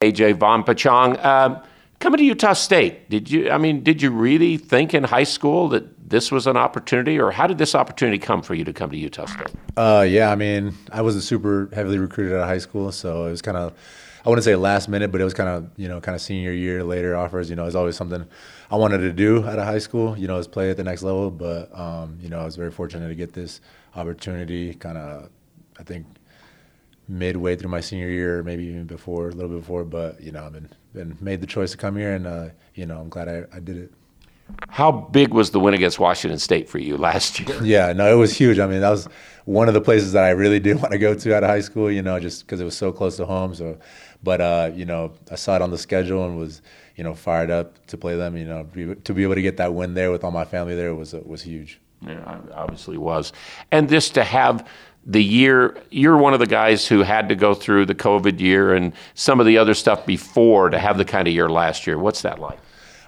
AJ Vongphachanh. Um, coming to Utah State, did you? I mean, did you really think in high school that this was an opportunity, or how did this opportunity come for you to come to Utah State? Uh, yeah, I mean, I wasn't super heavily recruited out of high school, so it was kind of. I wouldn't say last minute, but it was kind of you know kind of senior year later offers. You know, it's always something I wanted to do out of high school. You know, is play at the next level. But um, you know, I was very fortunate to get this opportunity. Kind of, I think midway through my senior year, maybe even before, a little bit before. But you know, I've been been made the choice to come here, and uh, you know, I'm glad I, I did it. How big was the win against Washington State for you last year? Yeah, no, it was huge. I mean, that was one of the places that I really did want to go to out of high school. You know, just because it was so close to home. So, but uh, you know, I saw it on the schedule and was you know fired up to play them. You know, to be able to get that win there with all my family there was was huge. Yeah, obviously was, and just to have the year you're one of the guys who had to go through the covid year and some of the other stuff before to have the kind of year last year what's that like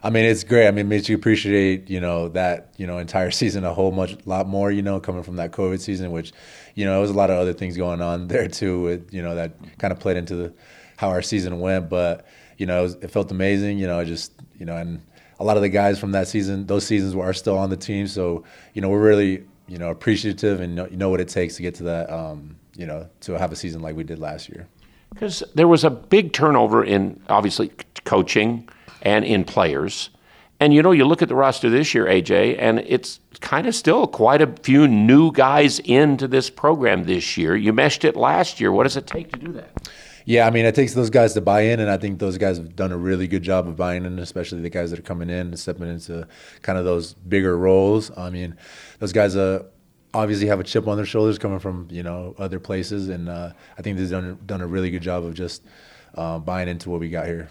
I mean, it's great. I mean, it makes you appreciate, you know, that, you know, entire season a whole much lot more, you know, coming from that COVID season, which, you know, there was a lot of other things going on there too, with, you know, that kind of played into the, how our season went. But, you know, it, was, it felt amazing, you know, I just, you know, and a lot of the guys from that season, those seasons are still on the team. So, you know, we're really, you know, appreciative and know, you know what it takes to get to that, um, you know, to have a season like we did last year. Because there was a big turnover in obviously coaching and in players. And you know, you look at the roster this year, AJ, and it's kind of still quite a few new guys into this program this year. You meshed it last year. What does it take to do that? Yeah, I mean, it takes those guys to buy in, and I think those guys have done a really good job of buying in, especially the guys that are coming in and stepping into kind of those bigger roles. I mean, those guys uh, obviously have a chip on their shoulders coming from you know other places, and uh, I think they've done done a really good job of just uh, buying into what we got here.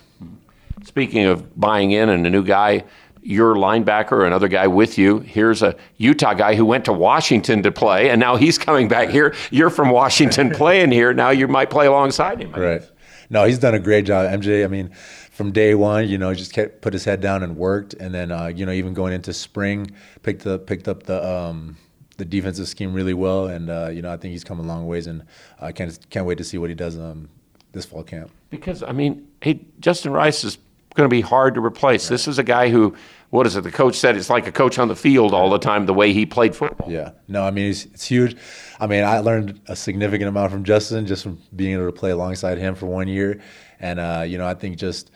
Speaking of buying in and a new guy, your linebacker, or another guy with you. Here's a Utah guy who went to Washington to play, and now he's coming back here. You're from Washington playing here. Now you might play alongside him. right. No, he's done a great job. MJ, I mean, from day one, you know, he just kept put his head down and worked, and then uh, you know, even going into spring, picked up picked up the um, the defensive scheme really well, and uh, you know, I think he's come a long ways, and I can't can't wait to see what he does um, this fall camp. Because I mean, hey, Justin Rice is going to be hard to replace. This is a guy who, what is it? The coach said it's like a coach on the field all the time. The way he played football. Yeah. No, I mean it's, it's huge. I mean I learned a significant amount from Justin just from being able to play alongside him for one year, and uh, you know I think just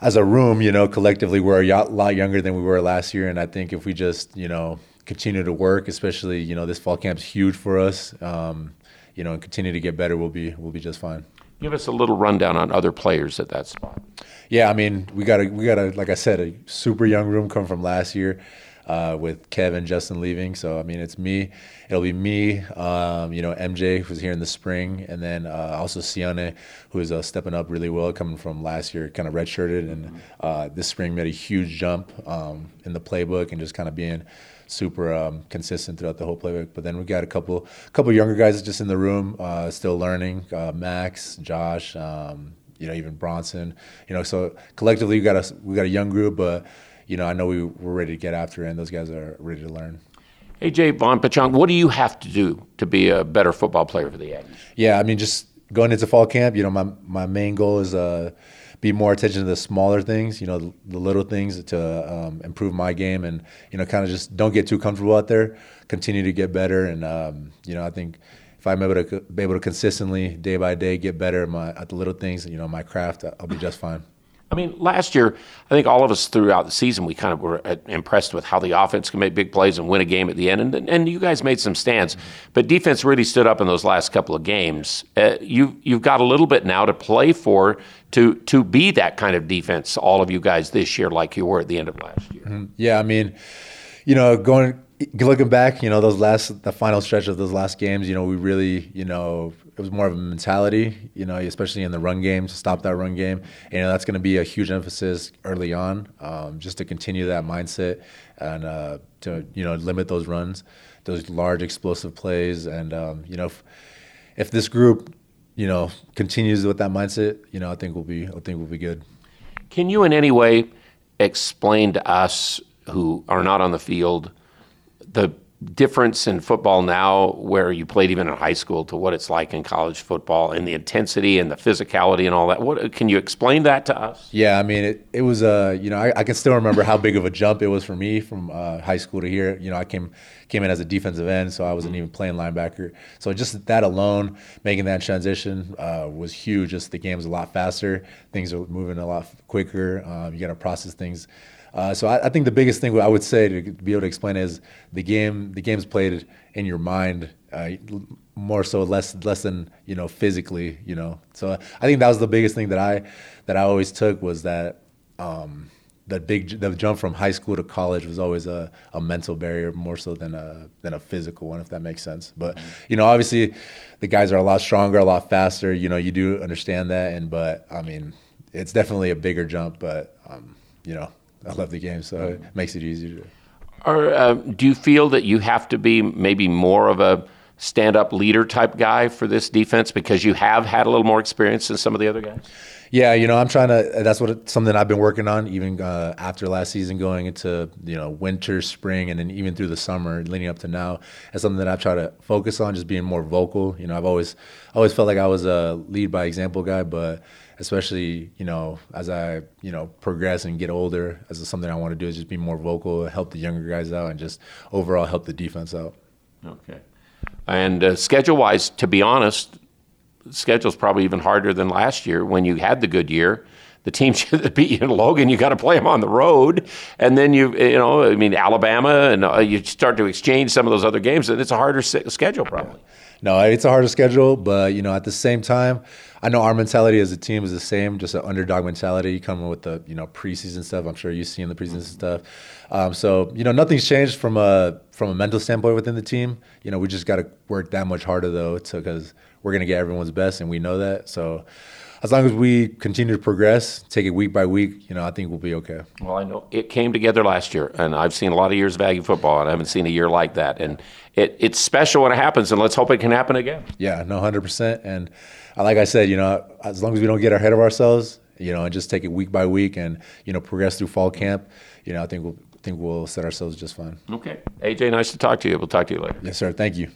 as a room, you know, collectively we're a lot younger than we were last year, and I think if we just you know continue to work, especially you know this fall camp's huge for us. Um, you know, and continue to get better, we'll be we'll be just fine. Give us a little rundown on other players at that spot. Yeah, I mean, we got a we got a like I said, a super young room come from last year. Uh, with Kevin, Justin leaving. So I mean, it's me. It'll be me. Um, you know, MJ who's here in the spring, and then uh, also Sione, who is uh, stepping up really well, coming from last year, kind of redshirted, and uh, this spring made a huge jump um, in the playbook and just kind of being super um, consistent throughout the whole playbook. But then we got a couple couple younger guys just in the room, uh, still learning. Uh, Max, Josh, um, you know, even Bronson. You know, so collectively we got a we got a young group, but you know, I know we we're ready to get after it, and those guys are ready to learn. AJ Vongphachanh, what do you have to do to be a better football player for the Aggies? Yeah, I mean, just going into fall camp, you know, my my main goal is uh be more attention to the smaller things, you know, the, the little things to um, improve my game, and you know, kind of just don't get too comfortable out there. Continue to get better, and um, you know, I think if I'm able to be able to consistently, day by day, get better at, my, at the little things, and you know, my craft, I'll be just fine. I mean, last year, I think all of us throughout the season, we kind of were uh, impressed with how the offense can make big plays and win a game at the end. And, and you guys made some stands, but defense really stood up in those last couple of games. Uh, you, you've got a little bit now to play for to, to be that kind of defense, all of you guys this year, like you were at the end of last year. Mm-hmm. Yeah, I mean, you know, going looking back, you know, those last the final stretch of those last games, you know, we really, you know, it was more of a mentality, you know, especially in the run game to stop that run game. And, you know, that's going to be a huge emphasis early on, um, just to continue that mindset and uh, to you know limit those runs, those large explosive plays. And um, you know, if, if this group, you know, continues with that mindset, you know, I think we'll be I think we'll be good. Can you in any way explain to us who are not on the field? The difference in football now where you played even in high school to what it's like in college football and the intensity and the physicality and all that? What can you explain that to us? Yeah, I mean, it, it was a, uh, you know, I, I can still remember how big of a jump it was for me from uh, high school to here. You know, I came came in as a defensive end, so I wasn't even playing linebacker. So just that alone, making that transition uh, was huge. Just the game's a lot faster, things are moving a lot quicker. Um, you got to process things uh, so I, I, think the biggest thing I would say to be able to explain is the game. The game's played in your mind uh, more so less less than you know physically. You know, so I think that was the biggest thing that I that I always took was that. Um, that big the jump from high school to college was always a, a mental barrier more so than a than a physical one if that makes sense but mm-hmm. you know obviously the guys are a lot stronger a lot faster you know you do understand that and but i mean it's definitely a bigger jump but um, you know I love the game, so it makes it easier. To... Or uh, do you feel that you have to be maybe more of a stand-up leader type guy for this defense because you have had a little more experience than some of the other guys? Yeah, you know, I'm trying to. That's what something I've been working on, even uh, after last season, going into you know winter, spring, and then even through the summer, leading up to now. That's something that I've tried to focus on, just being more vocal. You know, I've always always felt like I was a lead by example guy, but especially you know as I you know progress and get older, as something I want to do is just be more vocal, help the younger guys out, and just overall help the defense out. Okay. And uh, schedule wise, to be honest, schedule's probably even harder than last year when you had the good year. The team beat you in Logan. You got to play them on the road, and then you, you know, I mean, Alabama, and uh, you start to exchange some of those other games, and it's a harder schedule probably. No, it's a harder schedule, but you know, at the same time, I know our mentality as a team is the same, just an underdog mentality coming with the you know preseason stuff. I'm sure you've seen the preseason stuff. Um, so you know, nothing's changed from a from a mental standpoint within the team. You know, we just got to work that much harder though, because we're gonna get everyone's best, and we know that. So as long as we continue to progress, take it week by week, you know, I think we'll be okay. Well, I know it came together last year, and I've seen a lot of years of Aggie football, and I haven't seen a year like that. And it, it's special when it happens, and let's hope it can happen again. Yeah, no, hundred percent. And uh, like I said, you know, as long as we don't get ahead of ourselves, you know, and just take it week by week, and you know, progress through fall camp, you know, I think we'll think we'll set ourselves just fine. Okay, AJ, nice to talk to you. We'll talk to you later. Yes, sir. Thank you.